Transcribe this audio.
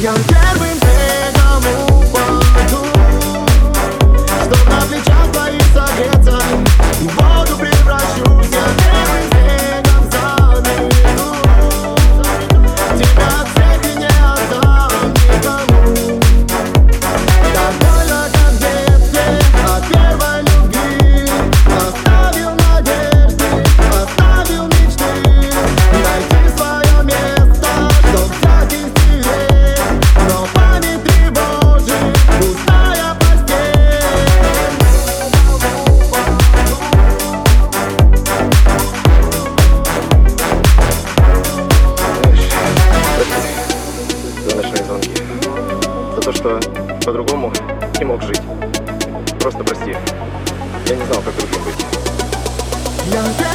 Y aunque lo intento, me то, что по-другому не мог жить. Просто прости. Я не знал, как другим быть.